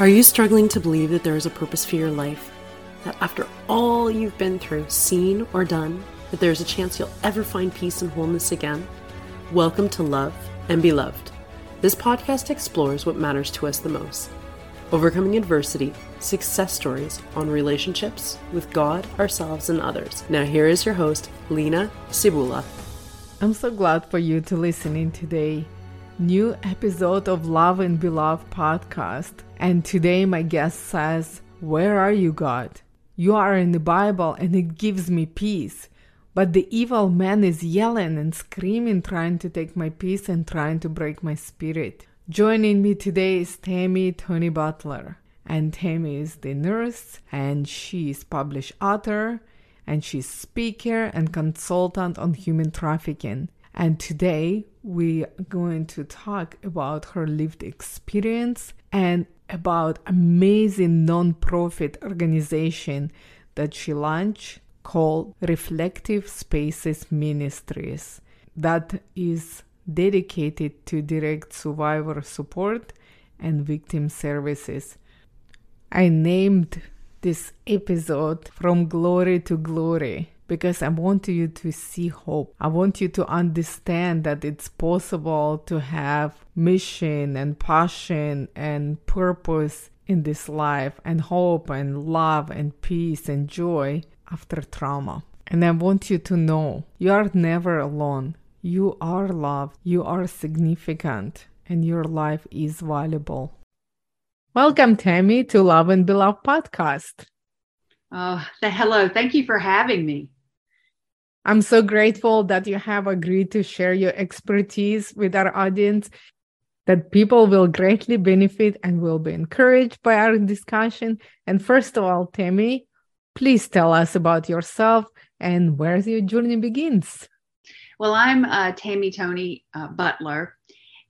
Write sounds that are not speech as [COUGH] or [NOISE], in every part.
Are you struggling to believe that there is a purpose for your life? That after all you've been through, seen, or done, that there is a chance you'll ever find peace and wholeness again? Welcome to Love and Be Loved. This podcast explores what matters to us the most overcoming adversity, success stories on relationships with God, ourselves, and others. Now, here is your host, Lena Sibula. I'm so glad for you to listen in today new episode of Love and Be Loved podcast. And today my guest says, Where are you, God? You are in the Bible and it gives me peace. But the evil man is yelling and screaming, trying to take my peace and trying to break my spirit. Joining me today is Tammy Toney Butler. And Tammy is the nurse and she's published author and she's speaker and consultant on human trafficking. And today we are going to talk about her lived experience and about amazing non-profit organization that she launched called Reflective Spaces Ministries that is dedicated to direct survivor support and victim services. I named this episode From Glory to Glory because I want you to see hope. I want you to understand that it's possible to have mission and passion and purpose in this life and hope and love and peace and joy after trauma. And I want you to know you are never alone. You are loved, you are significant, and your life is valuable. Welcome, Tammy, to Love and Be Loved podcast. Oh, the, hello. Thank you for having me. I'm so grateful that you have agreed to share your expertise with our audience, that people will greatly benefit and will be encouraged by our discussion. And first of all, Tammy, please tell us about yourself and where your journey begins. Well, I'm uh, Tammy Toney uh, Butler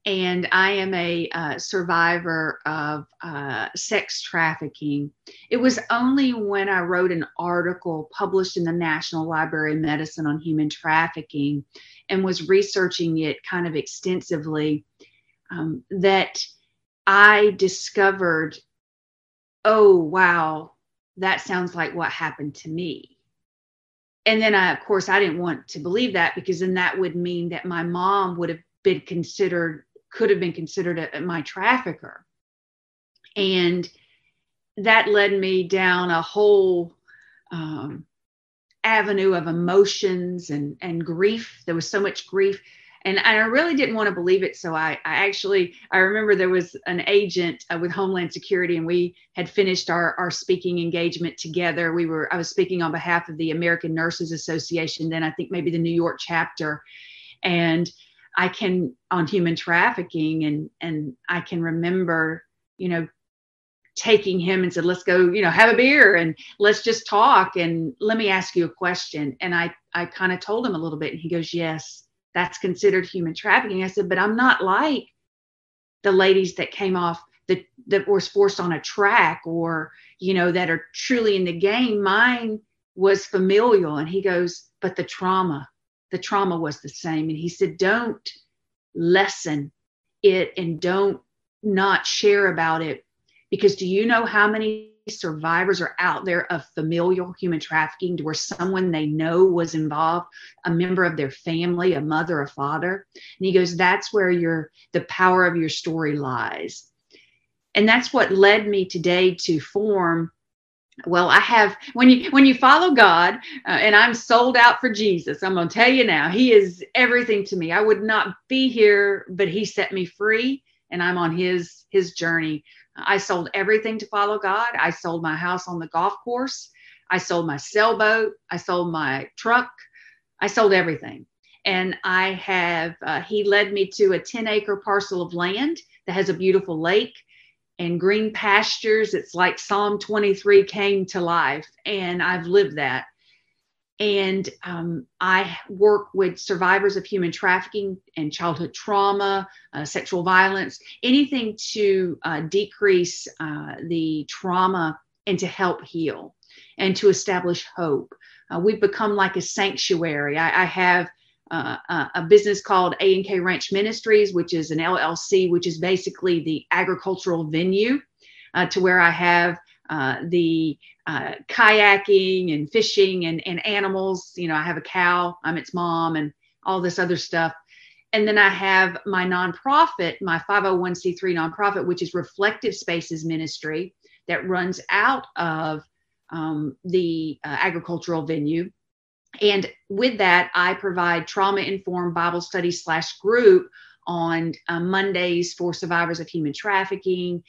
and I am a uh, survivor of uh, sex trafficking. It was only when I wrote an article published in the National Library of Medicine on human trafficking and was researching it kind of extensively um, that I discovered oh, wow, that sounds like what happened to me. And then, I, of course, I didn't want to believe that because then that would mean that my mom would have been considered could have been considered a, my trafficker. And that led me down a whole um, avenue of emotions and, and grief. There was so much grief. And I really didn't want to believe it. So I, I actually, I remember there was an agent uh, with Homeland Security and we had finished our, our speaking engagement together. We were, I was speaking on behalf of the American Nurses Association, then I think maybe the New York chapter. And I can on human trafficking and and I can remember, you know, taking him and said, let's go, you know, have a beer and let's just talk and let me ask you a question. And I I kind of told him a little bit and he goes, Yes, that's considered human trafficking. I said, but I'm not like the ladies that came off that that was forced on a track or, you know, that are truly in the game. Mine was familial. And he goes, but the trauma the trauma was the same. And he said, don't lessen it and don't not share about it. Because do you know how many survivors are out there of familial human trafficking to where someone they know was involved, a member of their family, a mother, a father? And he goes, that's where your the power of your story lies. And that's what led me today to form well i have when you when you follow god uh, and i'm sold out for jesus i'm going to tell you now he is everything to me. I would not be here but he set me free and i'm on his his journey. I sold everything to follow god. I sold my house on the golf course. I sold my sailboat. I sold my truck. I sold everything. And i have uh, he led me to a 10 acre parcel of land that has a beautiful lake and green pastures. It's like Psalm 23 came to life, and I've lived that. And um, I work with survivors of human trafficking and childhood trauma, uh, sexual violence, anything to uh, decrease uh, the trauma and to help heal and to establish hope. Uh, we've become like a sanctuary. I, I have uh, uh, a business called A and K Ranch Ministries, which is an LLC, which is basically the agricultural venue uh, to where I have uh, the uh, kayaking and fishing and, and animals. You know, I have a cow, I'm its mom, and all this other stuff. And then I have my nonprofit, my 501c3 nonprofit, which is Reflective Spaces Ministry, that runs out of um, the uh, agricultural venue. And with that, I provide trauma informed Bible study slash group on uh, Mondays for survivors of human trafficking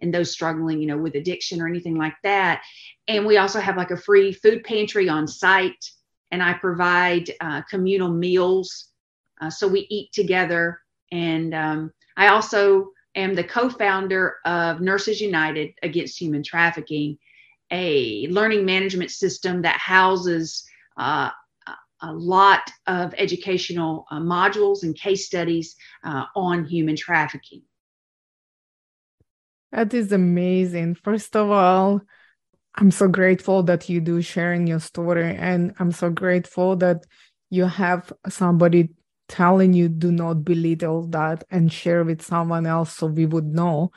and those struggling, you know, with addiction or anything like that. And we also have like a free food pantry on site, and I provide uh, communal meals. Uh, so we eat together. And um, I also am the co founder of Nurses United Against Human Trafficking, a learning management system that houses uh, a lot of educational uh, modules and case studies uh, on human trafficking. That is amazing. First of all, I'm so grateful that you do sharing your story. And I'm so grateful that you have somebody telling you do not belittle that and share with someone else so we would know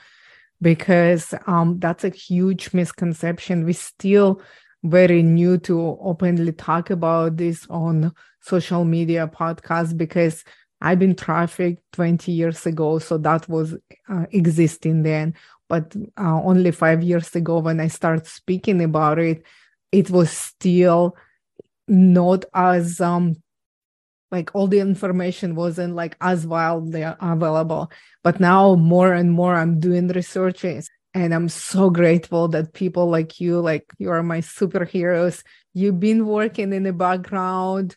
because um, that's a huge misconception we still very new to openly talk about this on social media podcasts because I've been trafficked 20 years ago, so that was uh, existing then. But uh, only five years ago, when I started speaking about it, it was still not as um like all the information wasn't like as wildly available. But now more and more I'm doing researches and I'm so grateful that people like you, like you are my superheroes. You've been working in the background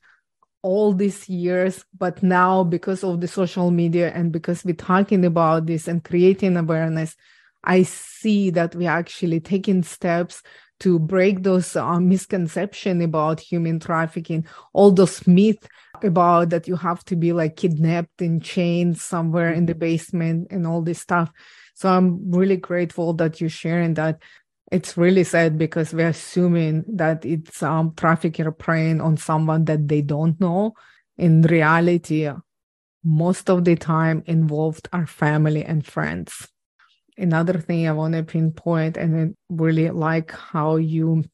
all these years, but now because of the social media and because we're talking about this and creating awareness, I see that we're actually taking steps to break those uh, misconception about human trafficking, all those myths about that you have to be like kidnapped in chains somewhere in the basement and all this stuff. So I'm really grateful that you're sharing that. It's really sad because we're assuming that it's um trafficker preying on someone that they don't know. In reality, most of the time involved are family and friends another thing I want to pinpoint, and I really like how you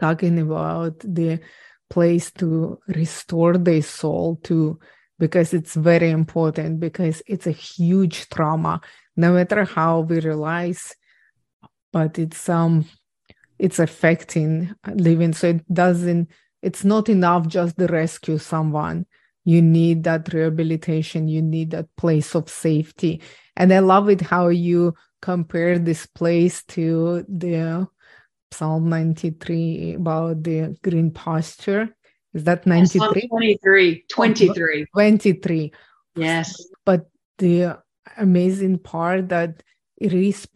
talking about the place to restore the soul to because it's very important because it's a huge trauma no matter how we realize but it's um it's affecting living so it doesn't it's not enough just to rescue someone you need that rehabilitation you need that place of safety and I love it how you compare this place to the Psalm 93 about the green pasture. Is that 93? 23. 23. 23. Yes. But the amazing part that it is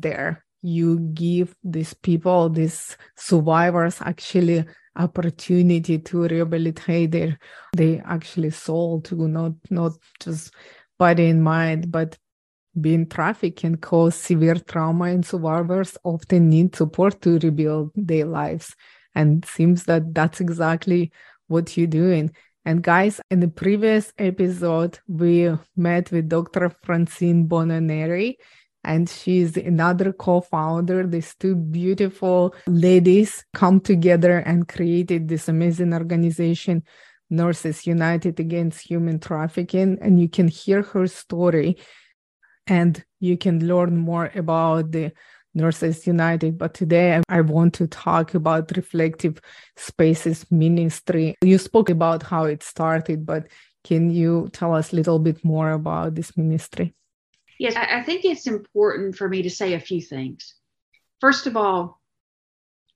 there. You give these people, these survivors, actually opportunity to rehabilitate their, they actually soul to not not just body and mind, but being trafficked can cause severe trauma, and survivors often need support to rebuild their lives. And seems that that's exactly what you're doing. And guys, in the previous episode, we met with Dr. Francine Bonaneri, and she's another co-founder. These two beautiful ladies come together and created this amazing organization, Nurses United Against Human Trafficking. And you can hear her story and you can learn more about the Nurses United. But today I want to talk about Reflective Spaces Ministry. You spoke about how it started, but can you tell us a little bit more about this ministry? Yes, I think it's important for me to say a few things. First of all,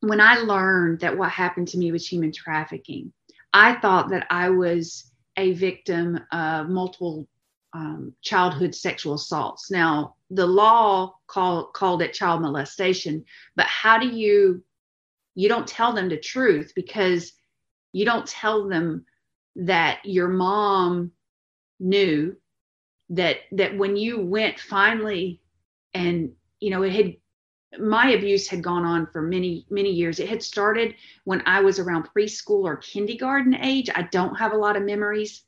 when I learned that what happened to me was human trafficking, I thought that I was a victim of multiple um, childhood sexual assaults. Now, the law call, called it child molestation, but how do you, you don't tell them the truth because you don't tell them that your mom knew that that when you went finally and you know it had my abuse had gone on for many many years. It had started when i was around preschool or kindergarten age. I don't have a lot of memories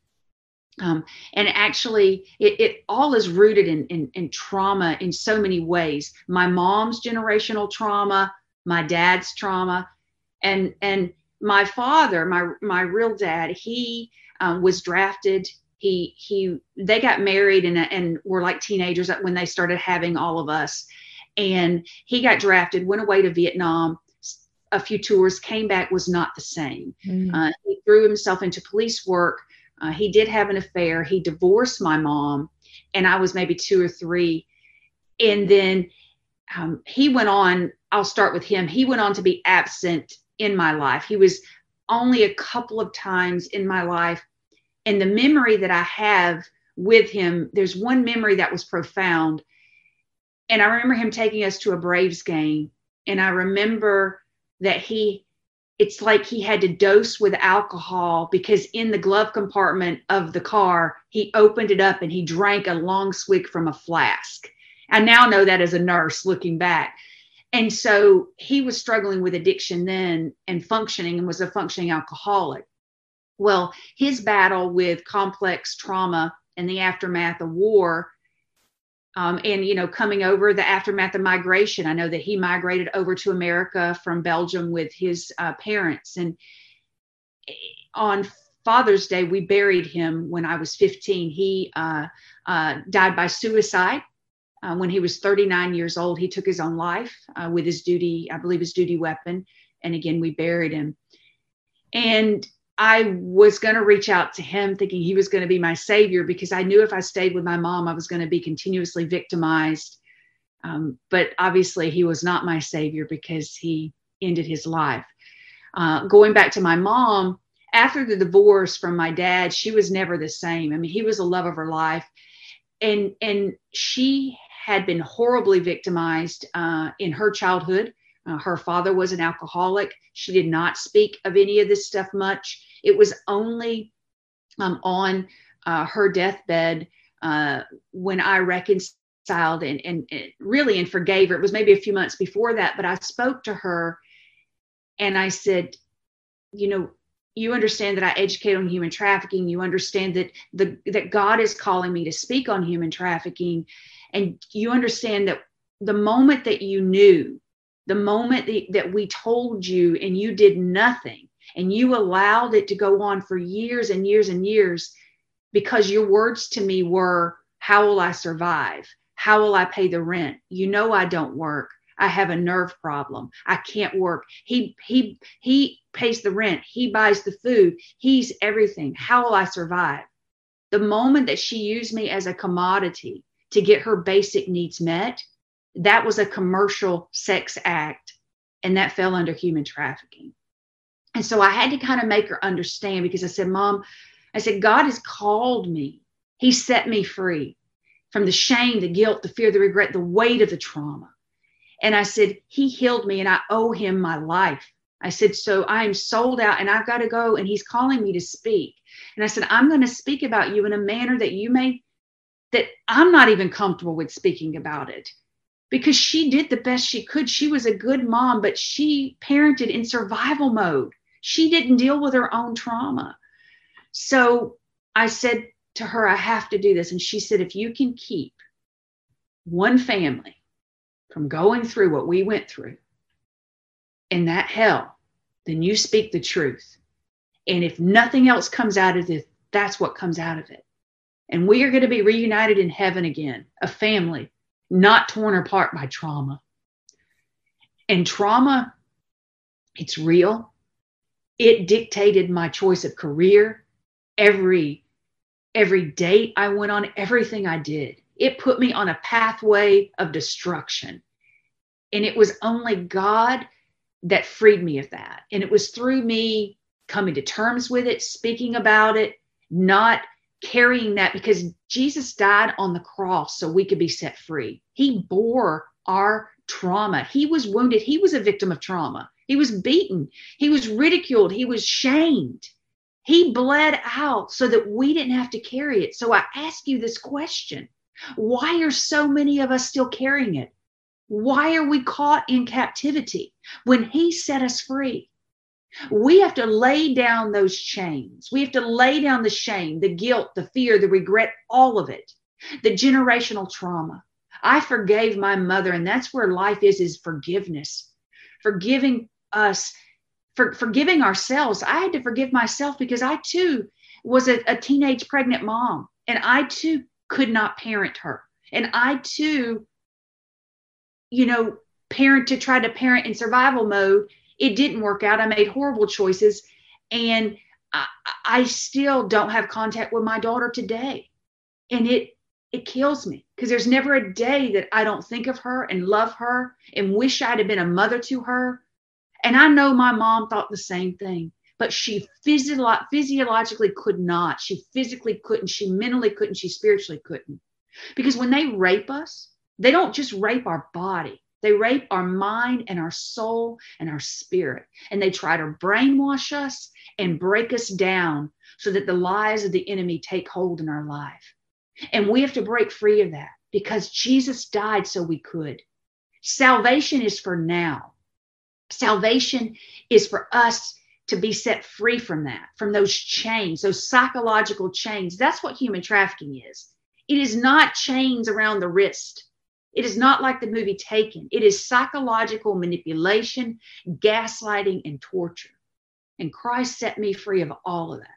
Um, and actually, it, it, all is rooted in, in, in trauma in so many ways. My mom's generational trauma, my dad's trauma, and and my father, my my real dad, he um, was drafted. He he they got married and and were like teenagers when they started having all of us, and he got drafted, went away to Vietnam, a few tours, came back, was not the same. Mm. Uh, he threw himself into police work. Uh, he did have an affair. He divorced my mom, and I was maybe two or three. And then um, he went on, I'll start with him. He went on to be absent in my life. He was only a couple of times in my life. And the memory that I have with him, there's one memory that was profound. And I remember him taking us to a Braves game. And I remember that he it's like he had to dose with alcohol because in the glove compartment of the car he opened it up and he drank a long swig from a flask. I now know that as a nurse looking back. And so he was struggling with addiction then and functioning and was a functioning alcoholic. Well his battle with complex trauma and the aftermath of war um, and you know coming over the aftermath of migration i know that he migrated over to america from belgium with his uh, parents. And eh, on father's day we buried him when i was 15 he uh, uh, died by suicide uh, when he was 39 years old. He took his own life uh, with his duty i believe his duty weapon. And again we buried him. And I was going to reach out to him thinking he was going to be my savior because I knew if I stayed with my mom, I was going to be continuously victimized. Um, but obviously, he was not my savior because he ended his life. Uh, going back to my mom, after the divorce from my dad, she was never the same. I mean, he was the love of her life. And, and she had been horribly victimized uh, in her childhood. Uh, her father was an alcoholic. She did not speak of any of this stuff much. It was only um, on uh, her deathbed uh, when I reconciled and, and, and really and forgave her. It was maybe a few months before that, but I spoke to her and I said, you know, you understand that I educate on human trafficking. You understand that the that God is calling me to speak on human trafficking, and you understand that the moment that you knew the moment that, we told you and you did nothing and you allowed it to go on for years and years and years because your words to me were how will i survive? How will i pay the rent? You know i don't work. I have a nerve problem. I can't work. He he he pays the rent. He buys the food. He's everything. How will i survive? The moment that she used me as a commodity to get her basic needs met that was a commercial sex act and that fell under human trafficking. And so I had to kind of make her understand because I said, Mom, I said, God has called me. He set me free from the shame, the guilt, the fear, the regret, the weight of the trauma. And I said, He healed me and I owe Him my life. I said, So I am sold out and I've got to go. And He's calling me to speak. And I said, I'm going to speak about you in a manner that you may, that I'm not even comfortable with speaking about it because she did the best she could. She was a good mom, but she parented in survival mode. She didn't deal with her own trauma. So I said to her, I have to do this. And she said, if you can keep one family from going through what we went through in that hell, then you speak the truth. And if nothing else comes out of this, that's what comes out of it. And we are going to be reunited in heaven again, a family not torn apart by trauma. And trauma, it's real. It dictated my choice of career, every every date I went on, everything I did. It put me on a pathway of destruction. And it was only God that freed me of that. And it was through me coming to terms with it, speaking about it, not carrying that because Jesus died on the cross so we could be set free. He bore our trauma. He was wounded. He was a victim of trauma. He was beaten. He was ridiculed. He was shamed. He bled out so that we didn't have to carry it. So I ask you this question Why are so many of us still carrying it? Why are we caught in captivity when He set us free? We have to lay down those chains. We have to lay down the shame, the guilt, the fear, the regret, all of it, the generational trauma. I forgave my mother, and that's where life is, is forgiveness. Forgiving us, for forgiving ourselves. I had to forgive myself because I too was a, a teenage pregnant mom, and I too could not parent her. And I too, you know, parent to try to parent in survival mode it didn't work out. I made horrible choices. And I, I still don't have contact with my daughter today. And it, it kills me because there's never a day that I don't think of her and love her and wish I'd have been a mother to her. And I know my mom thought the same thing, but she physio- physiologically could not. She physically couldn't. She mentally couldn't. She spiritually couldn't. Because when they rape us, they don't just rape our body, they rape our mind and our soul and our spirit. And they try to brainwash us and break us down so that the lies of the enemy take hold in our life. And we have to break free of that because Jesus died so we could. Salvation is for now. Salvation is for us to be set free from that, from those chains, those psychological chains. That's what human trafficking is. It is not chains around the wrist. It is not like the movie Taken. It is psychological manipulation, gaslighting, and torture. And Christ set me free of all of that.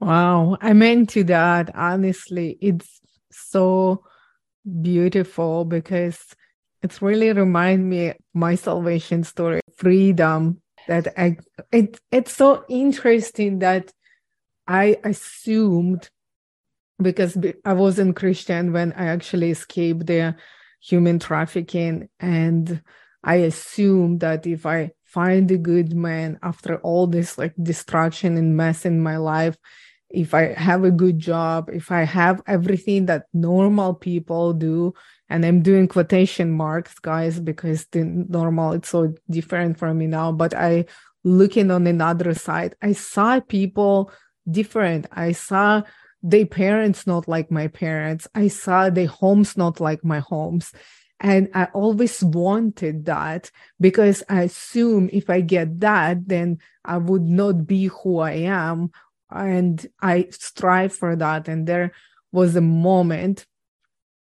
Wow. I'm into that. Honestly, it's so beautiful because it's really remind me my salvation story, freedom that I it it's so interesting that I assumed because I wasn't Christian when I actually escaped the human trafficking. And I assumed that if I find a good man after all this like destruction and mess in my life, if I have a good job, if I have everything that normal people do, and I'm doing quotation marks, guys, because the normal it's so different from me now. But I looking on another side, I saw people different. I saw their parents not like my parents. I saw their homes not like my homes. And I always wanted that because I assume if I get that, then I would not be who I am. And I strive for that. And there was a moment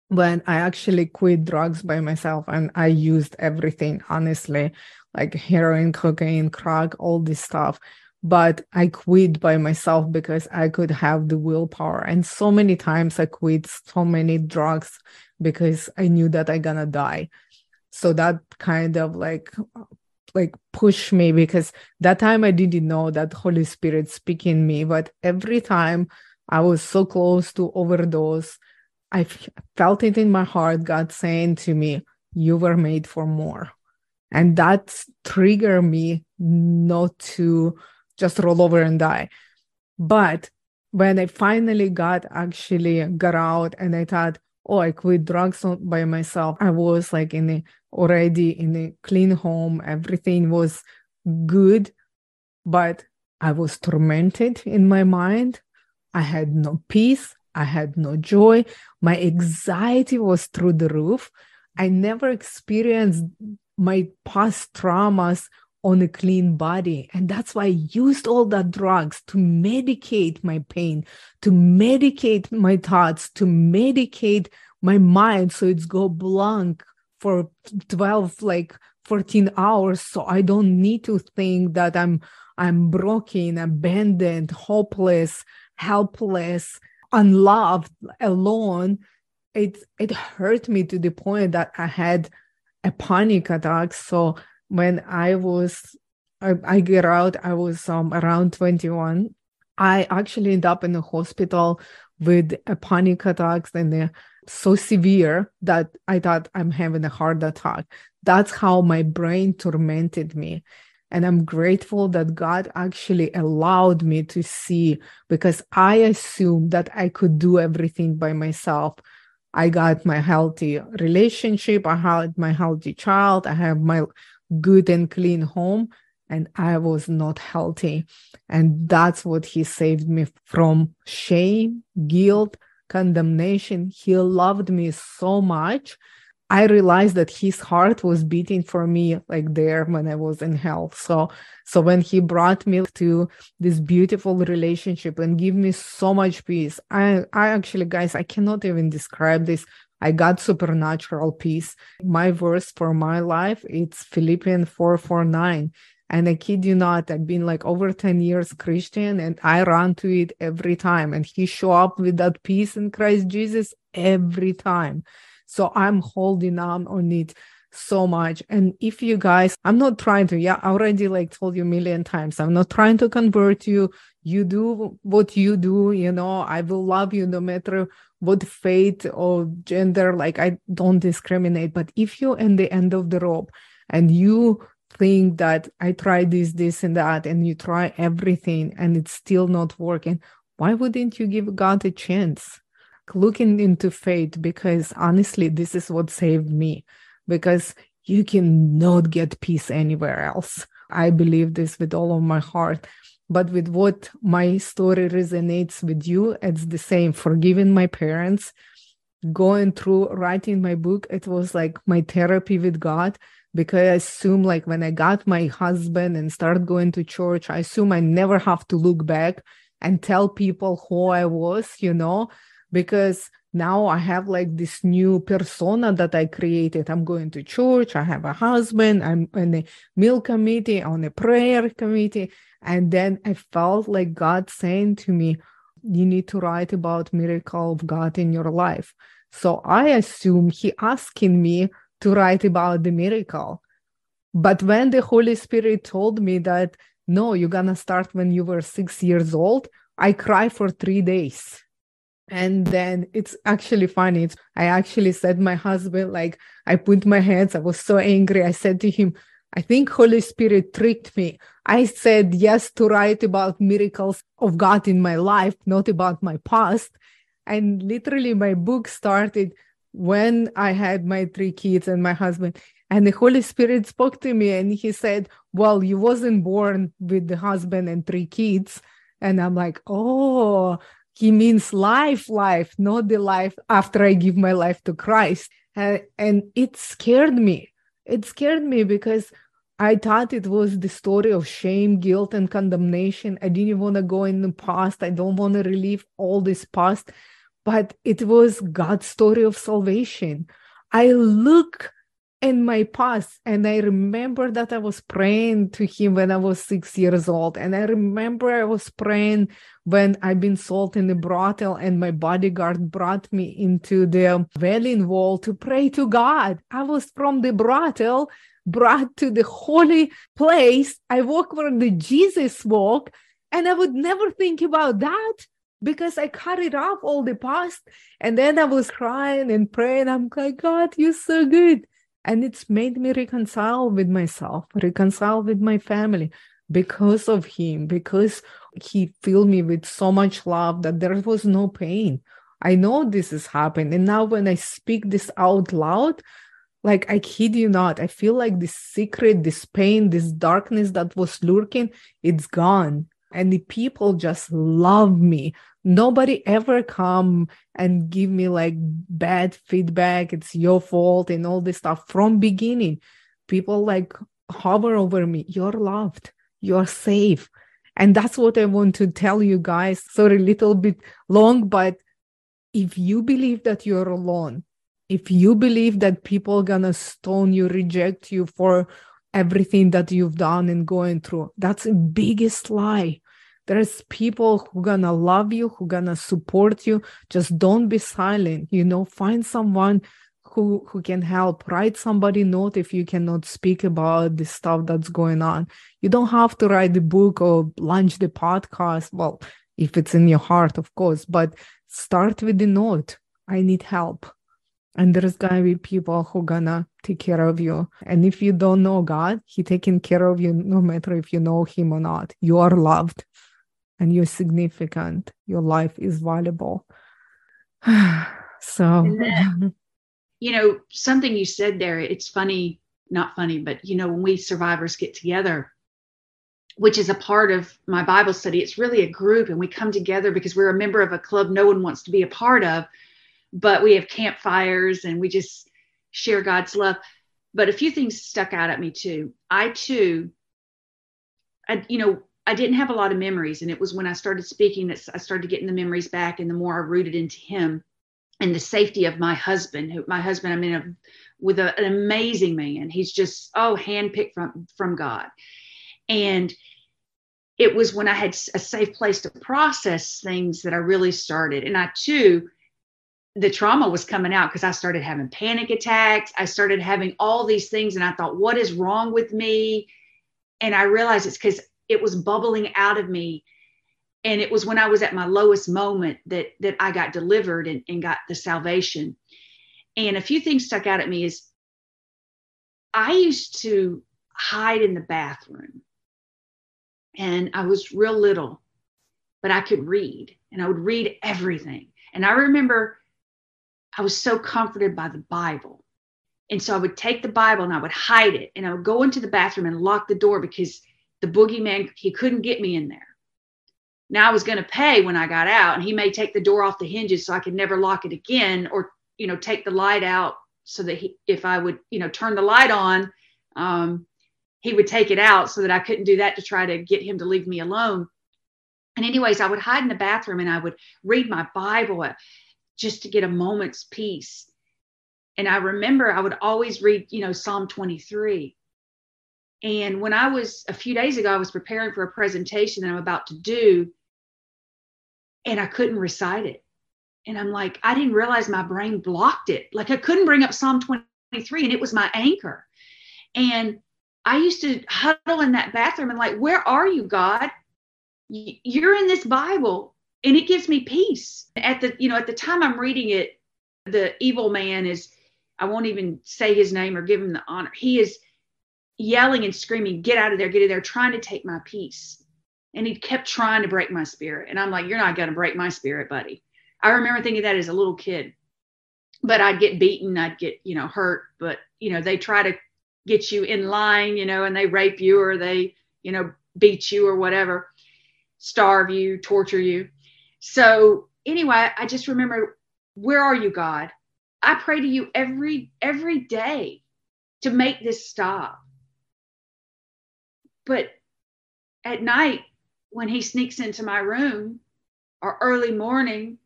when I actually quit drugs by myself and I used everything, honestly, like heroin, cocaine, crack, all this stuff but I quit by myself because I could have the willpower. And so many times I quit so many drugs because I knew that I gonna die. So that kind of like like push me because that time I didn't know that Holy Spirit speaking me, but every time I was so close to overdose, I felt it in my heart, God saying to me, "You were made for more," and that triggered me not to just roll over and die. But when I finally got actually got out and I thought, oh, I quit drugs by myself. I was like in a already in a clean home. Everything was good, but I was tormented in my mind. I had no peace. I had no joy. My anxiety was through the roof. I never experienced my past traumas on a clean body. And that's why I used all that drugs to medicate my pain, to medicate my thoughts, to medicate my mind so it's go blank for 12 like 14 hours so I don't need to think that I'm I'm broken, abandoned, hopeless, helpless, unloved, alone. It it hurt me to the point that I had a panic attack. So when I was I, I get out, I was um, around 21. I actually end up in the hospital with a panic attacks and they're so severe that I thought I'm having a heart attack. That's how my brain tormented me. And I'm grateful that God actually allowed me to see because I assumed that I could do everything by myself. I got my healthy relationship, I had my healthy child, I have my good and clean home and I was not healthy. And that's what he saved me from shame, guilt, condemnation. He loved me so much. I realized that his heart was beating for me like there when I was in hell. So so when he brought me to this beautiful relationship and give me so much peace, I I actually guys I cannot even describe this. I got supernatural peace. My verse for my life it's Philippians 4 4 9. And I kid you not, I've been like over 10 years Christian and I run to it every time. And he show up with that peace in Christ Jesus every time. So I'm holding on on it so much. And if you guys, I'm not trying to, yeah, I already like told you a million times, I'm not trying to convert you. You do what you do, you know, I will love you no matter what faith or gender, like I don't discriminate. But if you're in the end of the rope and you think that I try this, this, and that, and you try everything and it's still not working, why wouldn't you give God a chance? Looking into faith, because honestly, this is what saved me, because you cannot get peace anywhere else. I believe this with all of my heart. But with what my story resonates with you, it's the same. Forgiving my parents, going through writing my book, it was like my therapy with God because I assume like when I got my husband and started going to church, I assume I never have to look back and tell people who I was, you know, because now I have like this new persona that I created. I'm going to church, I have a husband, I'm in a meal committee, on a prayer committee. And then I felt like God saying to me, you need to write about miracle of God in your life. So I assume he asking me to write about the miracle. But when the Holy Spirit told me that, no, you're going to start when you were six years old, I cry for three days. And then it's actually funny. It's, I actually said my husband, like, I put my hands, I was so angry. I said to him, I think Holy Spirit tricked me. I said yes to write about miracles of God in my life, not about my past. And literally my book started when I had my three kids and my husband, and the Holy Spirit spoke to me and he said, Well, you wasn't born with the husband and three kids. And I'm like, Oh, he means life, life, not the life after I give my life to Christ. And, and it scared me. It scared me because I thought it was the story of shame, guilt, and condemnation. I didn't want to go in the past. I don't want to relive all this past but it was God's story of salvation. I look in my past and I remember that I was praying to him when I was six years old. And I remember I was praying when I've been sold in the brothel and my bodyguard brought me into the Wailing Wall to pray to God. I was from the brothel brought to the holy place. I walk where the Jesus walk and I would never think about that because I carried off all the past. And then I was crying and praying. I'm like, God, you're so good. And it's made me reconcile with myself, reconcile with my family because of him, because he filled me with so much love that there was no pain. I know this has happened. And now when I speak this out loud, like I kid you not, I feel like this secret, this pain, this darkness that was lurking, it's gone. And the people just love me nobody ever come and give me like bad feedback. It's your fault and all this stuff. From beginning people like hover over me. You're loved. You're safe. And that's what i want to tell you guys. Sorry little bit long but if you believe that you're alone if you believe that people gonna stone you reject you for everything that you've done and going through that's the biggest lie there's people who gonna love you who gonna support you. Just don't be silent you know. Find someone who who can help. Write somebody note if you cannot speak about the stuff that's going on. You don't have to write the book or launch the podcast. Well if it's in your heart of course but start with the note. I need help. And there's gonna be people who gonna take care of you. And if you don't know god he taking care of you no matter if you know him or not. You are loved and you're significant your life is valuable [SIGHS] so then, [LAUGHS] you know something you said there it's funny not funny but you know when we survivors get together which is a part of my bible study it's really a group and we come together because we're a member of a club no one wants to be a part of but we have campfires and we just share God's love. But a few things stuck out at me too. I too, I, you know, I didn't have a lot of memories. And it was when I started speaking that I started getting the memories back. And the more I rooted into Him and the safety of my husband, who my husband, I mean, a, with a, an amazing man. He's just, oh, handpicked from, from God. And it was when I had a safe place to process things that I really started. And I too, the trauma was coming out because I started having panic attacks. I started having all these things. And I thought, what is wrong with me? And I realized it's because it was bubbling out of me. And it was when i was at my lowest moment that that i got delivered and, and got the salvation. And a few things stuck out at me is i used to hide in the bathroom. And i was real little but i could read and i would read everything. And i remember i was so comforted by the bible. And so i would take the bible and i would hide it. And i would go into the bathroom and lock the door because the boogeyman, he couldn't get me in there. Now I was going to pay when I got out, and he may take the door off the hinges so I could never lock it again, or you know, take the light out so that he, if I would, you know, turn the light on, um, he would take it out so that I couldn't do that to try to get him to leave me alone. And anyways, I would hide in the bathroom and I would read my Bible uh, just to get a moment's peace. And I remember I would always read, you know, Psalm 23. And when I was a few days ago, I was preparing for a presentation that I'm about to do, and I couldn't recite it. And I'm like, I didn't realize my brain blocked it. Like I couldn't bring up Psalm 23, and it was my anchor. And I used to huddle in that bathroom and like, where are you, God? You're in this Bible, and it gives me peace. At the, you know, at the time I'm reading it, the evil man is, I won't even say his name or give him the honor. He is yelling and screaming, get out of there, get in there, trying to take my peace. And he kept trying to break my spirit. And I'm like, you're not going to break my spirit, buddy. I remember thinking that as a little kid. But I'd get beaten, I'd get, you know, hurt. But, you know, they try to get you in line, you know, and they rape you or they, you know, beat you or whatever, starve you, torture you. So anyway, I just remember, where are you, God? I pray to you every every day to make this stop. But at night, when he sneaks into my room or early morning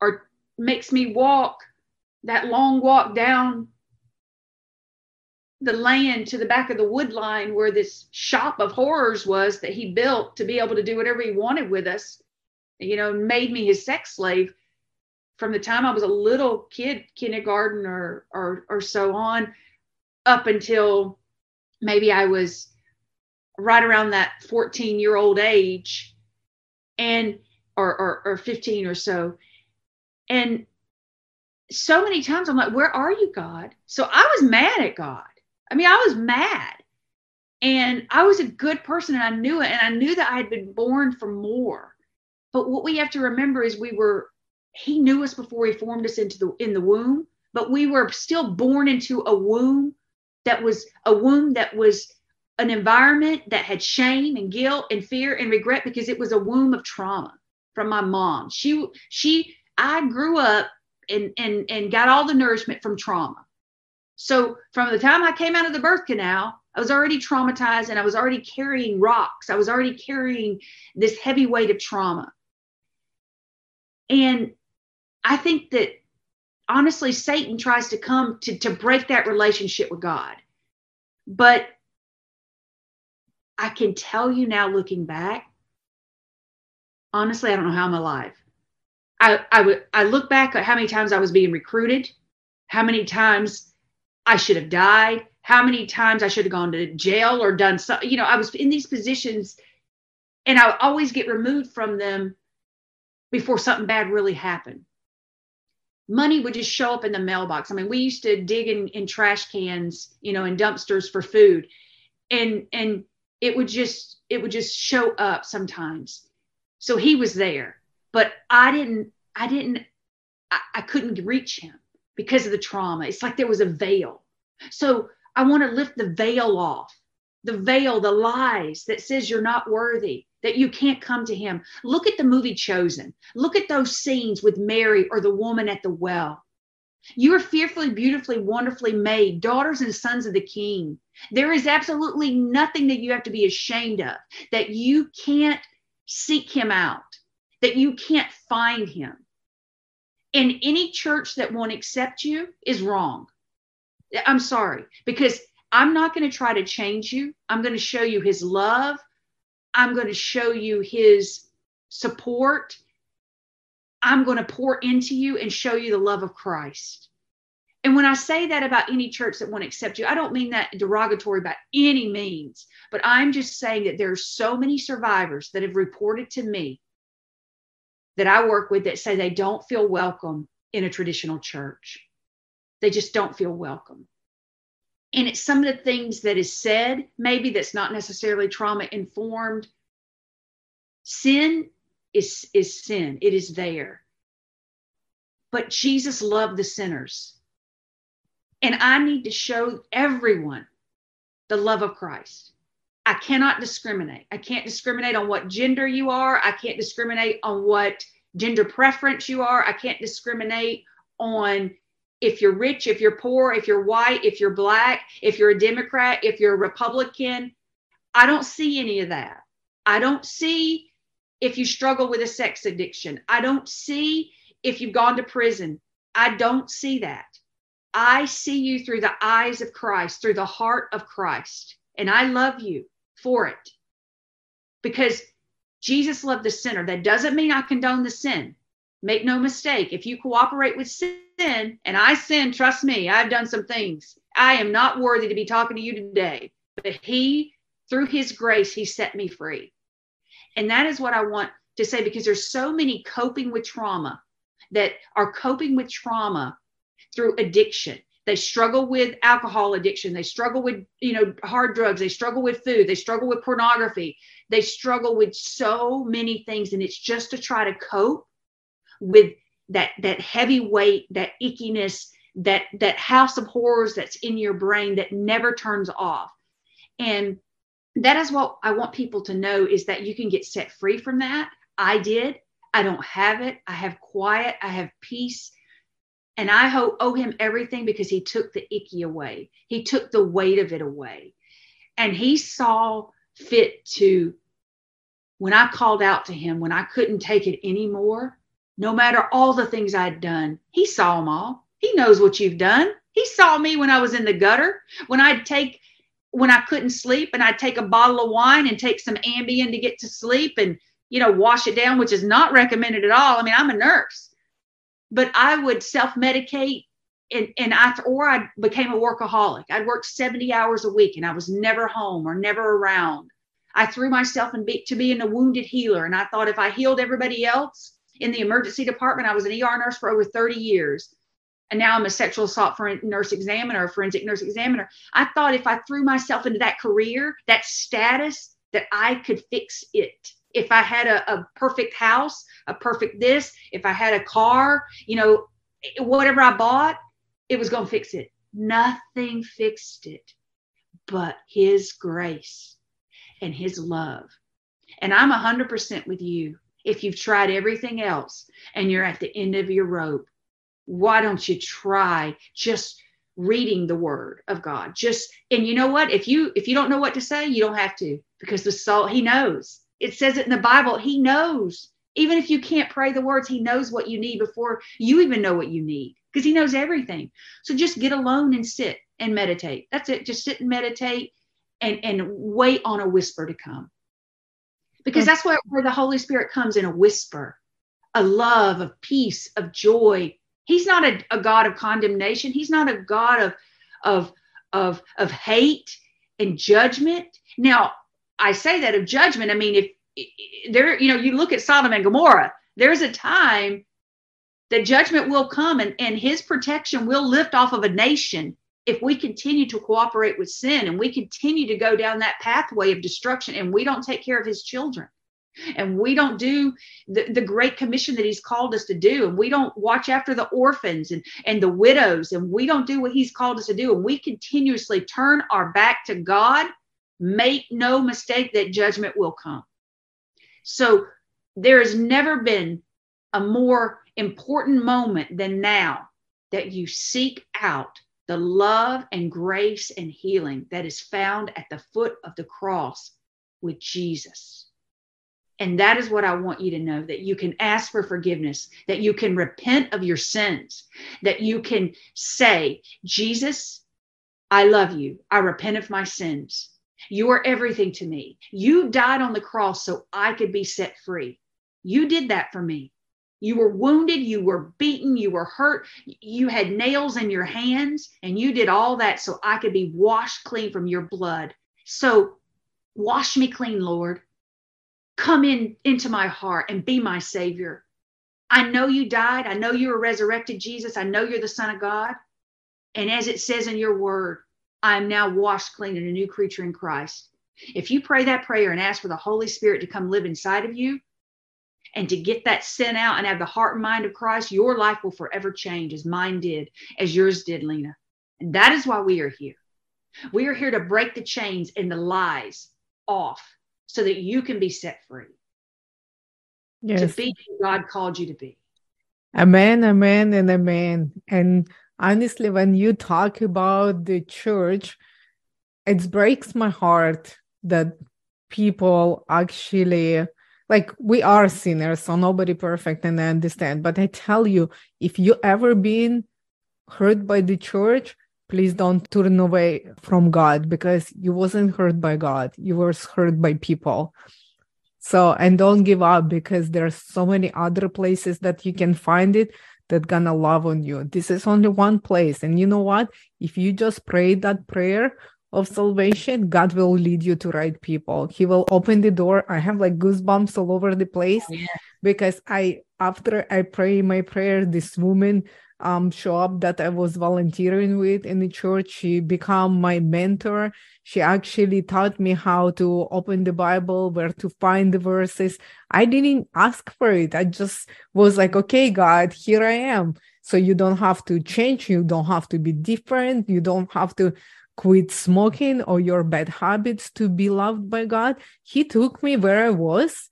or makes me walk that long walk down the land to the back of the wood line where this shop of horrors was that he built to be able to do whatever he wanted with us, you know, made me his sex slave. From the time I was a little kid, kindergarten or or or so on, up until maybe I was right around that 14 year old age and or, or, or 15 or so. And so many times i'm like where are you god? So i was mad at god. I mean i was mad. And i was a good person and i knew it and i knew that i had been born for more. But what we have to remember is we were he knew us before he formed us into the in the womb but we were still born into a womb that was a womb that was an environment that had shame and guilt and fear and regret because it was a womb of trauma from my mom. She she I grew up and and and got all the nourishment from trauma. So from the time I came out of the birth canal, I was already traumatized and I was already carrying rocks. I was already carrying this heavy weight of trauma. And I think that honestly, Satan tries to come to, to break that relationship with God. But I can tell you now, looking back, honestly, I don't know how I'm alive. I, I would I look back at how many times I was being recruited, how many times I should have died, how many times I should have gone to jail or done so. You know, I was in these positions, and I always get removed from them before something bad really happened. Money would just show up in the mailbox. I mean, we used to dig in, in trash cans, you know, in dumpsters for food, and and it would just it would just show up sometimes. So he was there but i didn't i didn't I, I couldn't reach him because of the trauma. It's like there was a veil. So i want to lift the veil off the veil the lies that says you're not worthy that you can't come to him. Look at the movie chosen. Look at those scenes with mary or the woman at the well You are fearfully, beautifully, wonderfully made, daughters and sons of the King. There is absolutely nothing that you have to be ashamed of, that you can't seek him out, that you can't find him. And any church that won't accept you is wrong. I'm sorry, because I'm not going to try to change you. I'm going to show you his love. I'm going to show you his support. I'm going to pour into you and show you the love of Christ. And when I say that about any church that won't accept you, I don't mean that derogatory by any means, but I'm just saying that there are so many survivors that have reported to me that I work with that say they don't feel welcome in a traditional church. They just don't feel welcome. And it's some of the things that is said, maybe that's not necessarily trauma informed. Sin is, is sin, it is there. But Jesus loved the sinners. And I need to show everyone the love of Christ. I cannot discriminate. I can't discriminate on what gender you are. I can't discriminate on what gender preference you are. I can't discriminate on if you're rich, if you're poor, if you're white, if you're black, if you're a Democrat, if you're a Republican. I don't see any of that. I don't see if you struggle with a sex addiction. I don't see if you've gone to prison. I don't see that. I see you through the eyes of Christ, through the heart of Christ. And I love you for it because Jesus loved the sinner. That doesn't mean I condone the sin. Make no mistake. If you cooperate with sin, and I sin, trust me, I've done some things. I am not worthy to be talking to you today. But He, through His grace, He set me free. And that is what I want to say because there's so many coping with trauma that are coping with trauma through addiction. They struggle with alcohol addiction. They struggle with, you know, hard drugs. They struggle with food. They struggle with pornography. They struggle with so many things. And it's just to try to cope with that, that heavy weight, that ickiness, that, that house of horrors that's in your brain that never turns off. And that is what I want people to know is that you can get set free from that. I did. I don't have it. I have quiet. I have peace. And I owe him everything because he took the icky away. He took the weight of it away. And he saw fit to, when I called out to him, when I couldn't take it anymore, no matter all the things I'd done, he saw them all. He knows what you've done. He saw me when I was in the gutter, when I'd take, when I couldn't sleep and I'd take a bottle of wine and take some Ambien to get to sleep and, you know, wash it down, which is not recommended at all. I mean, I'm a nurse but I would self medicate and, and I, or I became a workaholic. I'd work 70 hours a week and I was never home or never around. I threw myself in be, to being a wounded healer. And I thought if I healed everybody else in the emergency department, I was an ER nurse for over 30 years. And now I'm a sexual assault nurse examiner, forensic nurse examiner. I thought if I threw myself into that career, that status, that I could fix it if I had a, a perfect house, a perfect this, if I had a car, you know, whatever I bought, it was going to fix it. Nothing fixed it but His grace and His love. And I'm 100% with you. If you've tried everything else and you're at the end of your rope, why don't you try just reading the word of God? Just and you know what? If you if you don't know what to say, you don't have to because the soul he knows it says it in the Bible. He knows. Even if you can't pray the words, he knows what you need before you even know what you need because he knows everything. So just get alone and sit and meditate. That's it. Just sit and meditate and, and wait on a whisper to come. Because that's where, where the Holy Spirit comes in a whisper, a love of peace, of joy. He's not a, a God of condemnation. He's not a God of, of, of, of hate and judgment. Now, I say that of judgment. I mean, if there, you know, you look at Sodom and Gomorrah, there's a time that judgment will come and, and his protection will lift off of a nation if we continue to cooperate with sin and we continue to go down that pathway of destruction and we don't take care of his children and we don't do the, the great commission that he's called us to do and we don't watch after the orphans and, and the widows and we don't do what he's called us to do and we continuously turn our back to god Make no mistake that judgment will come. So there has never been a more important moment than now that you seek out the love and grace and healing that is found at the foot of the cross with Jesus. And that is what I want you to know that you can ask for forgiveness, that you can repent of your sins, that you can say, Jesus, I love you. I repent of my sins. You are everything to me. You died on the cross so I could be set free. You did that for me. You were wounded, you were beaten, you were hurt, you had nails in your hands, and you did all that so I could be washed clean from your blood. So wash me clean, Lord. Come in into my heart and be my savior. I know you died. I know you were resurrected, Jesus. I know you're the Son of God. And as it says in your word, I am now washed clean and a new creature in Christ. If you pray that prayer and ask for the Holy Spirit to come live inside of you and to get that sin out and have the heart and mind of Christ, your life will forever change as mine did, as yours did, Lena. And that is why we are here. We are here to break the chains and the lies off so that you can be set free. Yes. To be who God called you to be. Amen, amen, and amen. And honestly, when you talk about the church, it breaks my heart that people actually like we are sinners so nobody perfect and i understand but i tell you if you ever been hurt by the church please don't turn away from god because you wasn't hurt by god you were hurt by people so and don't give up because there's so many other places that you can find it that gonna love on you. This is only one place. And you know what? If you just pray that prayer of salvation, God will lead you to right people. He will open the door. I have like goosebumps all over the place yeah. because I after I pray my prayer, this woman um, shop that I was volunteering with in the church. She became my mentor. She actually taught me how to open the Bible, where to find the verses. I didn't ask for it. I just was like, okay, God, here I am. So you don't have to change. You don't have to be different. You don't have to quit smoking or your bad habits to be loved by God. He took me where I was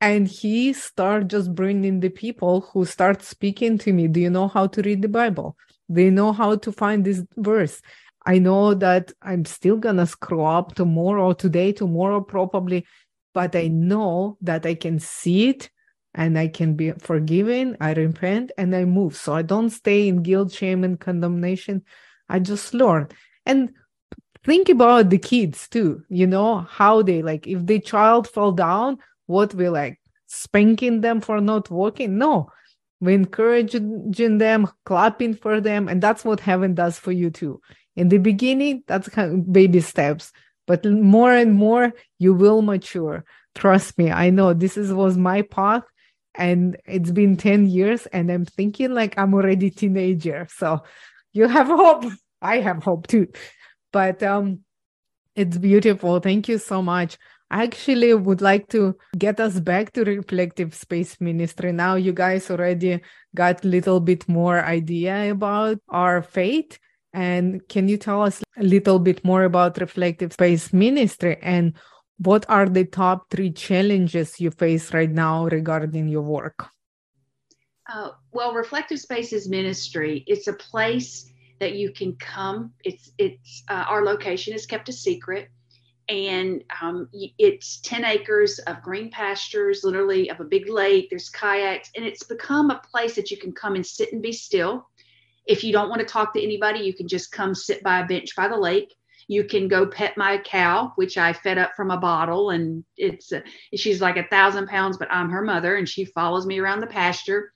and he start just bringing the people who start speaking to me. Do you know how to read the bible? They know how to find this verse? I know that i'm still gonna screw up tomorrow today tomorrow probably but i know that i can see it and i can be forgiven i repent and i move. So i don't stay in guilt shame and condemnation. I just learn. And think about the kids too. You know how they like if the child fell down what we like spanking them for not working? No. We encouraging them clapping for them and that's what heaven does for you too. In the beginning that's kind of baby steps but more and more you will mature. Trust me i know this is was my path and it's been 10 years and i'm thinking like i'm already teenager so you have [LAUGHS] hope. I have hope too. But um it's beautiful. Thank you so much actually would like to get us back to reflective space ministry. Now you guys already got a little bit more idea about our faith. And can you tell us a little bit more about reflective space ministry and what are the top three challenges you face right now regarding your work? Uh, well, reflective spaces ministry. It's a place that you can come. It's it's uh, our location is kept a secret and um, it's 10 acres of green pastures, literally of a big lake. There's kayaks, and it's become a place that you can come and sit and be still. If you don't want to talk to anybody, you can just come sit by a bench by the lake. You can go pet my cow, which I fed up from a bottle, and it's she's like a thousand pounds, but I'm her mother, and she follows me around the pasture.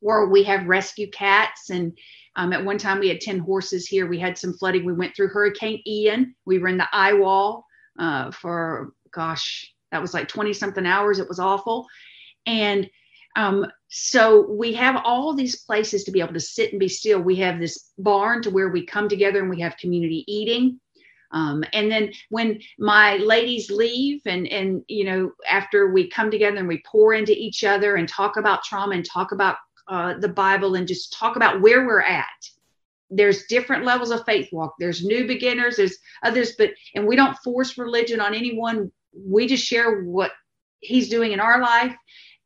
Or we have rescue cats, and um, at one time, we had 10 horses here. We had some flooding. We went through Hurricane Ian. We were in the eye wall uh, for, gosh, that was like 20 something hours. It was awful. And um, so we have all these places to be able to sit and be still. We have this barn to where we come together and we have community eating. Um, and then when my ladies leave and and you know after we come together and we pour into each other and talk about trauma and talk about uh, the Bible and just talk about where we're at. There's different levels of faith walk. There's new beginners, there's others, but, and we don't force religion on anyone. We just share what He's doing in our life.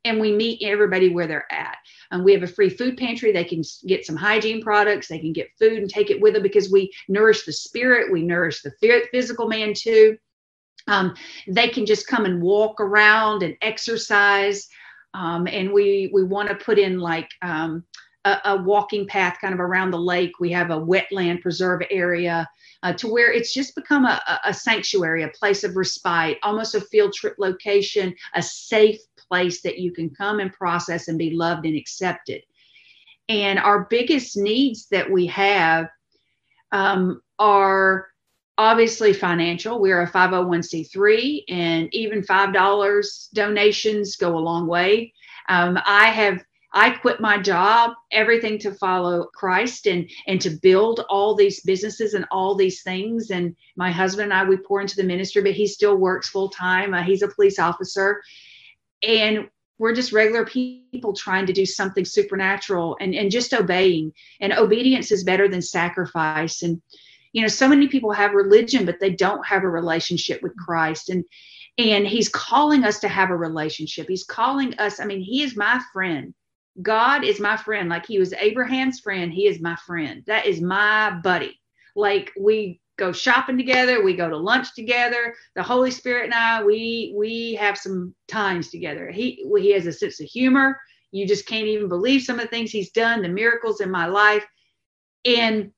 and we meet everybody where they're at. Um, we have a free food pantry. They can get some hygiene products. They can get food and take it with them because we nourish the spirit. We nourish the physical man too. Um, they can just come and walk around and exercise. Um, and we we want to put in like um, a, a, walking path kind of around the lake. We have a wetland preserve area uh, to where it's just become a, a sanctuary, a place of respite, almost a field trip location, a safe place that you can come and process and be loved and accepted. And our biggest needs that we have um, are obviously financial. We're a 501c3, and even $5 donations go a long way. Um, I have I quit my job, everything to follow Christ and and to build all these businesses and all these things. And my husband and I we pour into the ministry, but he still works full time. Uh, he's a police officer, and we're just regular people trying to do something supernatural and and just obeying. And obedience is better than sacrifice. And you know, so many people have religion, but they don't have a relationship with Christ. And and he's calling us to have a relationship. He's calling us. I mean, he is my friend. God is my friend. Like he was Abraham's friend, he is my friend. That is my buddy. Like we go shopping together, we go to lunch together. The Holy Spirit and I, we we have some times together. He he has a sense of humor. You just can't even believe some of the things he's done, the miracles in my life. And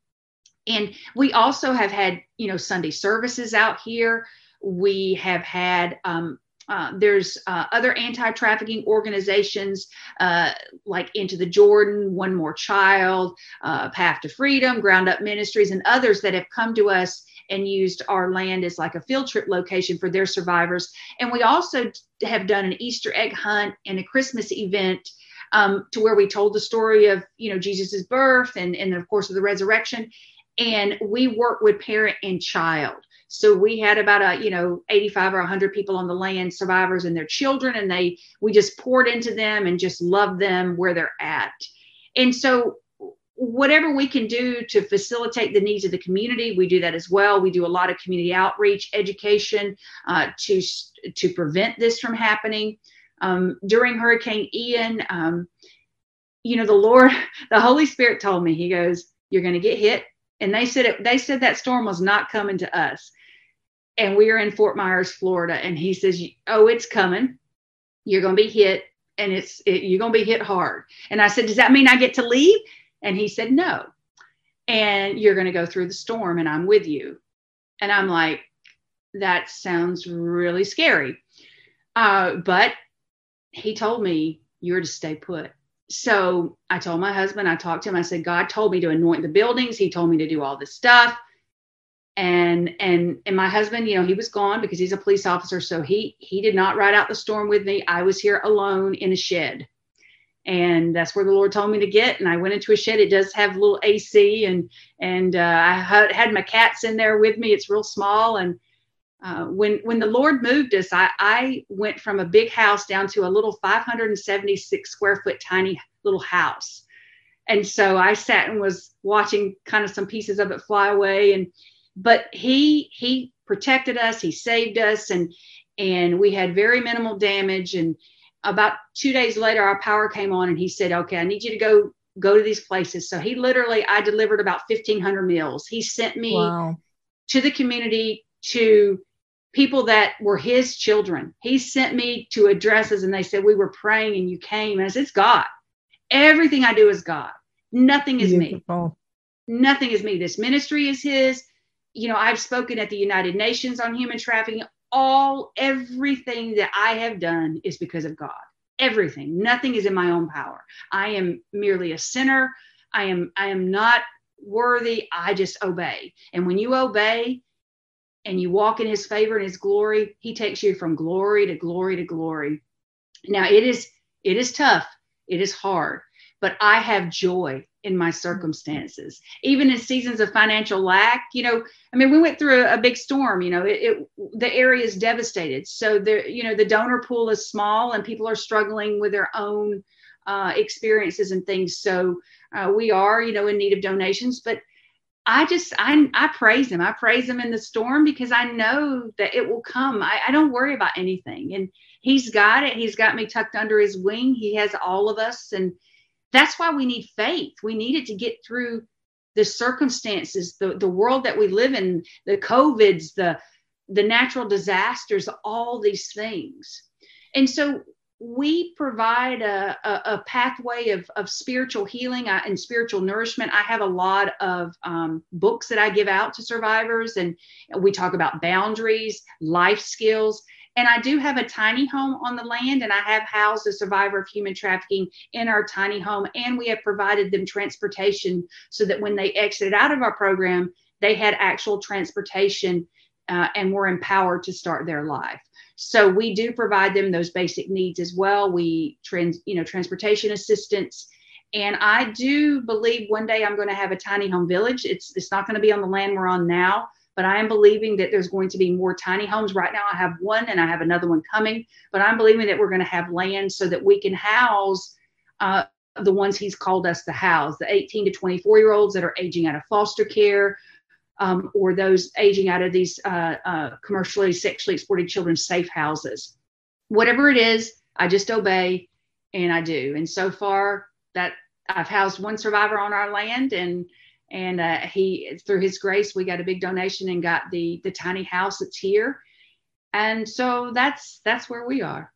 and we also have had, you know, Sunday services out here. We have had um, uh, there's uh, other anti-trafficking organizations uh, like Into the Jordan, One More Child, uh, Path to Freedom, Ground Up Ministries, and others that have come to us and used our land as like a field trip location for their survivors. And we also have done an Easter egg hunt and a Christmas event um, to where we told the story of you know Jesus's birth and and of course of the resurrection. And we work with parent and child. So we had about a, you know, 85 or 100 people on the land, survivors and their children, and they, we just poured into them and just loved them where they're at. And so whatever we can do to facilitate the needs of the community, we do that as well. We do a lot of community outreach, education uh, to to prevent this from happening. Um, during Hurricane Ian, um, you know, the Lord, [LAUGHS] the Holy Spirit told me, He goes, "You're going to get hit." And they said it, they said that storm was not coming to us and we are in Fort Myers, Florida, and he says, "Oh, it's coming. You're going to be hit, and it's it, you're going to be hit hard." And I said, "Does that mean I get to leave?" And he said, "No." And you're going to go through the storm, and I'm with you. And I'm like, "That sounds really scary," uh, but he told me you're to stay put. So I told my husband, I talked to him. I said, God told me to anoint the buildings. He told me to do all this stuff and and and my husband you know he was gone because he's a police officer. So he he did not ride out the storm with me. I was here alone in a shed. And that's where the lord told me to get. And i went into a shed. It does have a little ac and and uh, i had, had my cats in there with me. It's real small. And uh, when when the lord moved us I, I went from a big house down to a little 576 square foot tiny little house. And so i sat and was watching kind of some pieces of it fly away. And but he he protected us he saved us and and we had very minimal damage. And about two days later our power came on and he said okay i need you to go go to these places. So he literally i delivered about 1500 meals. He sent me wow. to the community to people that were his children. He sent me to addresses and they said we were praying and you came. And i said it's god. Everything i do is god. Nothing is Beautiful. me nothing is me. This ministry is his you know, I've spoken at the United Nations on human trafficking. All, everything that I have done is because of God. Everything. Nothing is in my own power. I am merely a sinner. I am, I am not worthy. I just obey. And when you obey and you walk in his favor and his glory, he takes you from glory to glory to glory. Now it is, it is tough. It is hard, but I have joy in my circumstances even in seasons of financial lack you know i mean we went through a, a big storm you know it, it, the area is devastated so the you know the donor pool is small and people are struggling with their own uh, experiences and things so uh, we are you know in need of donations but I just I I praise him. I praise him in the storm because I know that it will come. I, I don't worry about anything. And he's got it. He's got me tucked under his wing. He has all of us. And that's why we need faith. We need it to get through the circumstances, the, the world that we live in, the COVIDs, the the natural disasters, all these things. And so we provide a, a, a pathway of, of spiritual healing uh, and spiritual nourishment. I have a lot of um, books that I give out to survivors, and we talk about boundaries, life skills. And I do have a tiny home on the land, and I have housed a survivor of human trafficking in our tiny home. And we have provided them transportation so that when they exited out of our program, they had actual transportation uh, and were empowered to start their life. So we do provide them those basic needs as well. We trans, you know, transportation assistance. And I do believe one day I'm going to have a tiny home village. It's it's not going to be on the land we're on now, but I am believing that there's going to be more tiny homes. Right now I have one and I have another one coming, but I'm believing that we're going to have land so that we can house uh, the ones he's called us to house, the 18 to 24 year olds that are aging out of foster care, um, or those aging out of these uh, uh, commercially sexually exploited children safe houses. Whatever it is, I just obey and I do. And so far, that I've housed one survivor on our land, and and uh, he through his grace we got a big donation and got the the tiny house that's here. And so that's that's where we are.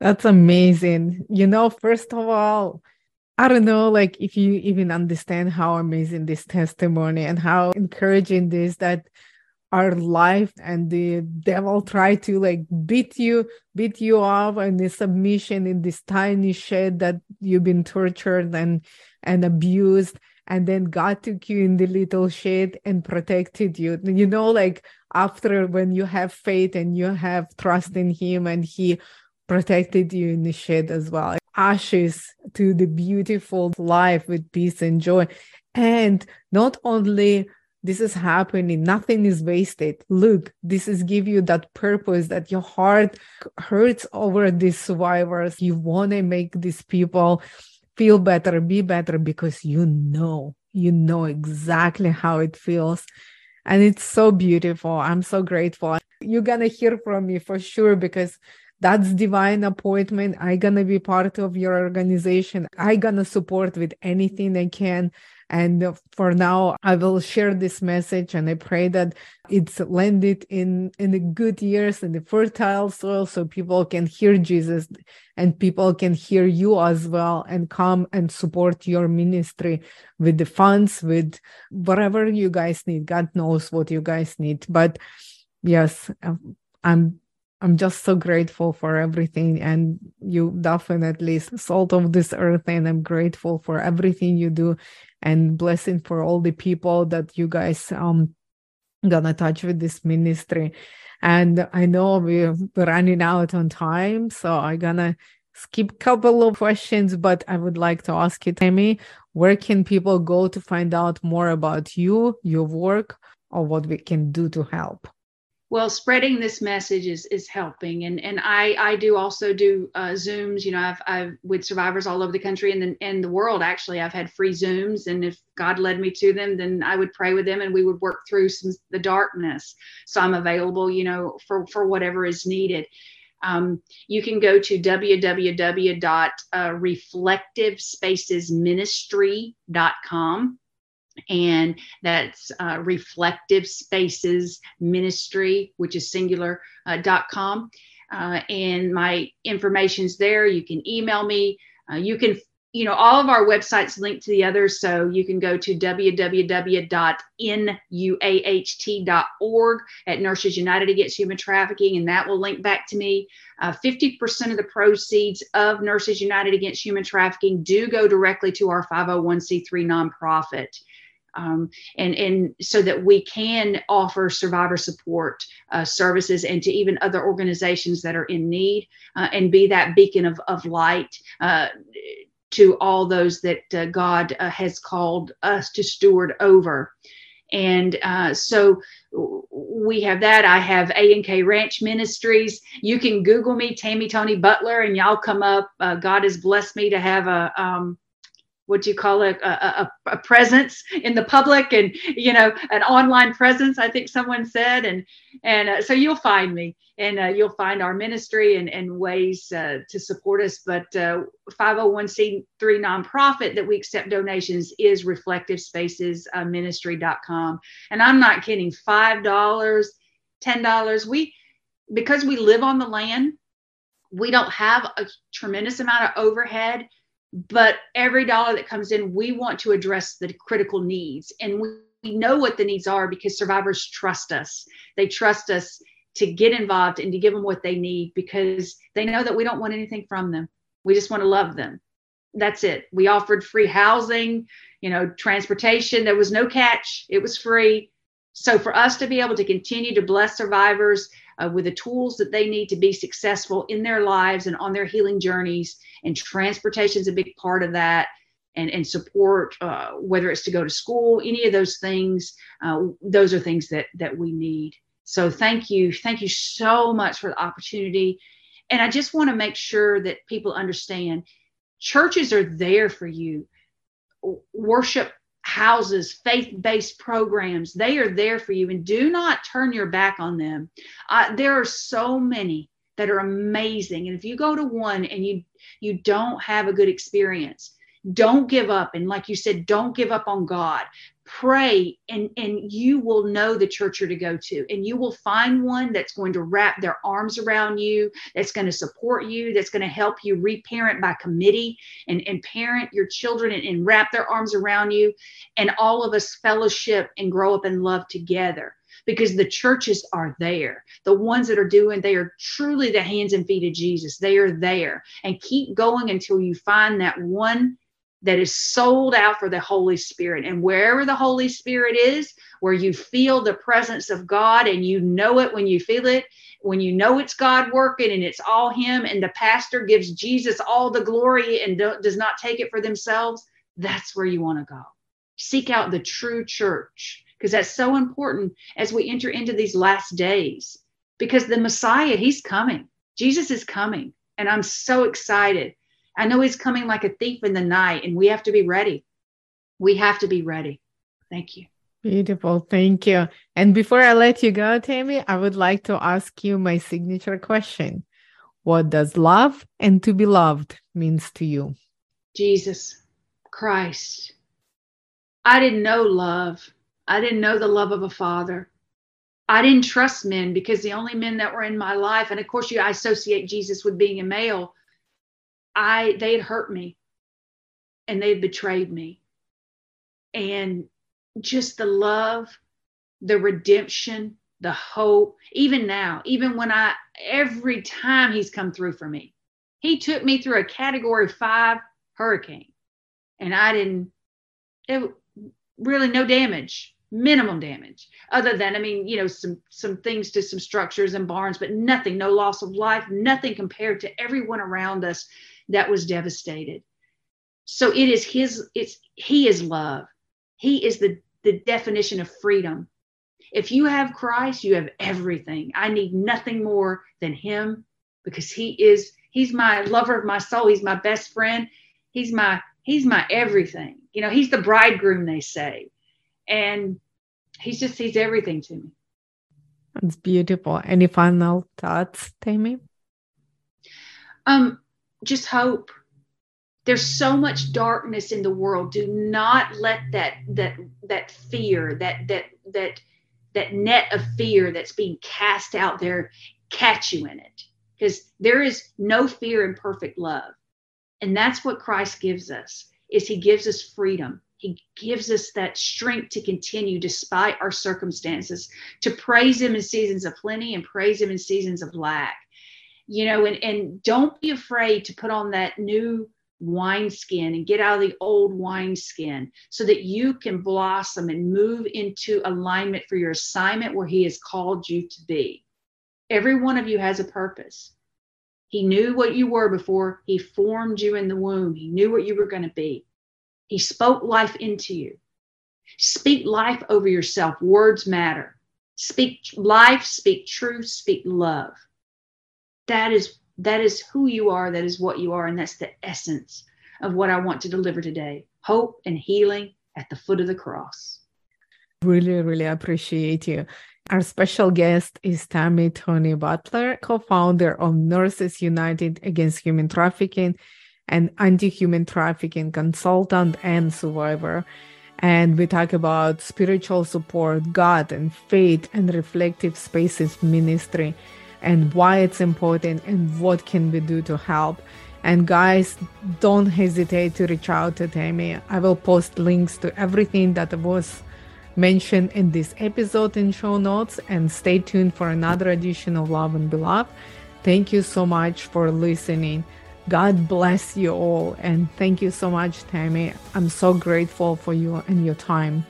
That's amazing. You know, first of all, I don't know, like if you even understand how amazing this testimony and how encouraging this that our life and the devil try to like beat you, beat you off and the submission in this tiny shed that you've been tortured and and abused. And then God took you in the little shed and protected you. You know, like after when you have faith and you have trust in Him and He protected you in the shed as well ashes to the beautiful life with peace and joy. And not only this is happening, nothing is wasted. Look, this is give you that purpose that your heart hurts over these survivors. You want to make these people feel better, be better because you know, you know exactly how it feels. And it's so beautiful. I'm so grateful. You're going to hear from me for sure because that's divine appointment I'm gonna be part of your organization I'm gonna support with anything i can and for now i will share this message and i pray that it's landed in in the good years in the fertile soil so people can hear jesus and people can hear you as well and come and support your ministry with the funds with whatever you guys need. God knows what you guys need. But yes um, i'm I'm just so grateful for everything. And you definitely salt of this earth. And I'm grateful for everything you do and blessing for all the people that you guys um gonna touch with this ministry. And I know we're running out on time, so I'm gonna skip a couple of questions, but I would like to ask you, Tammy, where can people go to find out more about you, your work, or what we can do to help? Well spreading this message is is helping. And and i i do also do uh, zooms. You know i've i've with survivors all over the country and then in the world actually i've had free zooms. And if god led me to them then i would pray with them and we would work through some the darkness. So i'm available you know for for whatever is needed. Um, you can go to www.reflectivespacesministry.com and that's uh, reflective spaces ministry which is singular uh, dot com. Uh, and my information's there. You can email me. Uh, you can you know all of our websites link to the others so you can go to www.nuaht.org at nurses united against human trafficking and that will link back to me. Uh, 50% of the proceeds of nurses united against human trafficking do go directly to our 501c3 nonprofit um, and and so that we can offer survivor support uh, services and to even other organizations that are in need uh, and be that beacon of, of light uh, to all those that uh, God uh, has called us to steward over. And uh, so we have that. I have A and K Ranch Ministries. You can Google me, Tammy Toney Butler, and y'all come up. God has blessed me to have a um, what do you call it a, a, a, presence in the public and you know an online presence i think someone said. And and uh, so you'll find me and uh, you'll find our ministry and, and ways uh, to support us. But 501c3 uh, nonprofit that we accept donations is reflective spaces uh, ministry.com and i'm not kidding five dollars ten dollars we because we live on the land we don't have a tremendous amount of overhead but every dollar that comes in we want to address the critical needs. And we, know what the needs are because survivors trust us. They trust us to get involved and to give them what they need because they know that we don't want anything from them. We just want to love them. That's it. We offered free housing you know transportation. There was no catch. It was free. So for us to be able to continue to bless survivors uh, with the tools that they need to be successful in their lives and on their healing journeys. And transportation is a big part of that. And, and support, uh, whether it's to go to school, any of those things, uh, those are things that that we need. So thank you, thank you so much for the opportunity. And I just want to make sure that people understand churches are there for you. Worship houses, faith based programs, they are there for you. And do not turn your back on them. Uh, there are so many that are amazing. And if you go to one and you you don't have a good experience, don't give up and like you said don't give up on god pray and and you will know the church you're to go to and you will find one that's going to wrap their arms around you that's going to support you that's going to help you reparent by committee and and parent your children and, and wrap their arms around you and all of us fellowship and grow up in love together because the churches are there. The ones that are doing, they are truly the hands and feet of Jesus. They are there. And keep going until you find that one that is sold out for the Holy Spirit. And wherever the Holy Spirit is, where you feel the presence of God and you know it when you feel it, when you know it's God working and it's all Him, and the pastor gives Jesus all the glory and does not take it for themselves, that's where you want to go. Seek out the true church because that's so important as we enter into these last days because the Messiah, He's coming. Jesus is coming. And I'm so excited I know he's coming like a thief in the night, and we have to be ready. We have to be ready. Thank you. Beautiful. Thank you. And before I let you go, Tammy, I would like to ask you my signature question. What does love and to be loved means to you? Jesus Christ. I didn't know love. I didn't know the love of a father. I didn't trust men because the only men that were in my life, and of course, you I associate Jesus with being a male, I they had hurt me and they had betrayed me. And just the love, the redemption, the hope, even now, even when I every time he's come through for me. He took me through a category 5 hurricane and I didn't it really no damage minimum damage other than i mean you know some some things to some structures and barns but nothing no loss of life nothing compared to everyone around us that was devastated. So it is his, it's he is love. He is the, the definition of freedom. If you have Christ, you have everything. I need nothing more than him because he is, he's my lover of my soul. He's my best friend. He's my, he's my everything. You know, he's the bridegroom, they say. And he's just, he's everything to me. That's beautiful. Any final thoughts, Tammy? Um, just hope. There's so much darkness in the world. Do not let that that that fear that that that that net of fear that's being cast out there catch you in it. Because there is no fear in perfect love. And that's what christ gives us is he gives us freedom. He gives us that strength to continue despite our circumstances to praise him in seasons of plenty and praise him in seasons of lack you know, and, and don't be afraid to put on that new wineskin and get out of the old wineskin so that you can blossom and move into alignment for your assignment where he has called you to be. Every one of you has a purpose. He knew what you were before he formed you in the womb. He knew what you were going to be. He spoke life into you. Speak life over yourself. Words matter. Speak life, speak truth, speak love that is that is who you are that is what you are and that's the essence of what i want to deliver today hope and healing at the foot of the cross. Really, really appreciate you. Our special guest is Tammy Toney Butler, co founder of Nurses United Against Human Trafficking and anti human trafficking consultant and survivor. And we talk about spiritual support, God, and faith, and reflective spaces ministry, and why it's important and what can we do to help. And guys, don't hesitate to reach out to Tammy. I will post links to everything that was mentioned in this episode in show notes. And stay tuned for another edition of Love and Be Loved. Thank you so much for listening. God bless you all. And thank you so much, Tammy. I'm so grateful for you and your time.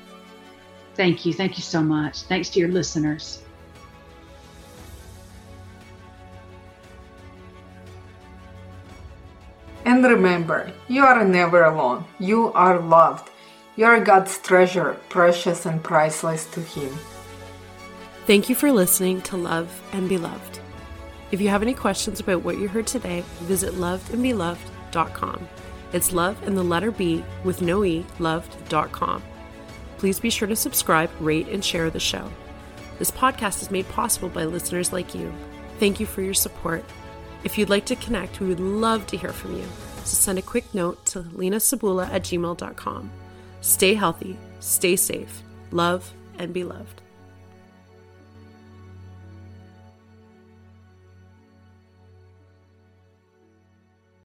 Thank you. Thank you so much. Thanks to your listeners. And remember, you are never alone. You are loved. You are God's treasure, precious and priceless to Him. Thank you for listening to Love and Be Loved. If you have any questions about what you heard today, visit lovedandbeloved.com. It's love and the letter B with no E, loved.com. Please be sure to subscribe, rate, and share the show. This podcast is made possible by listeners like you. Thank you for your support. If you'd like to connect, we would love to hear from you. So send a quick note to lenasabula at gmail.com. Stay healthy, stay safe, love, and be loved.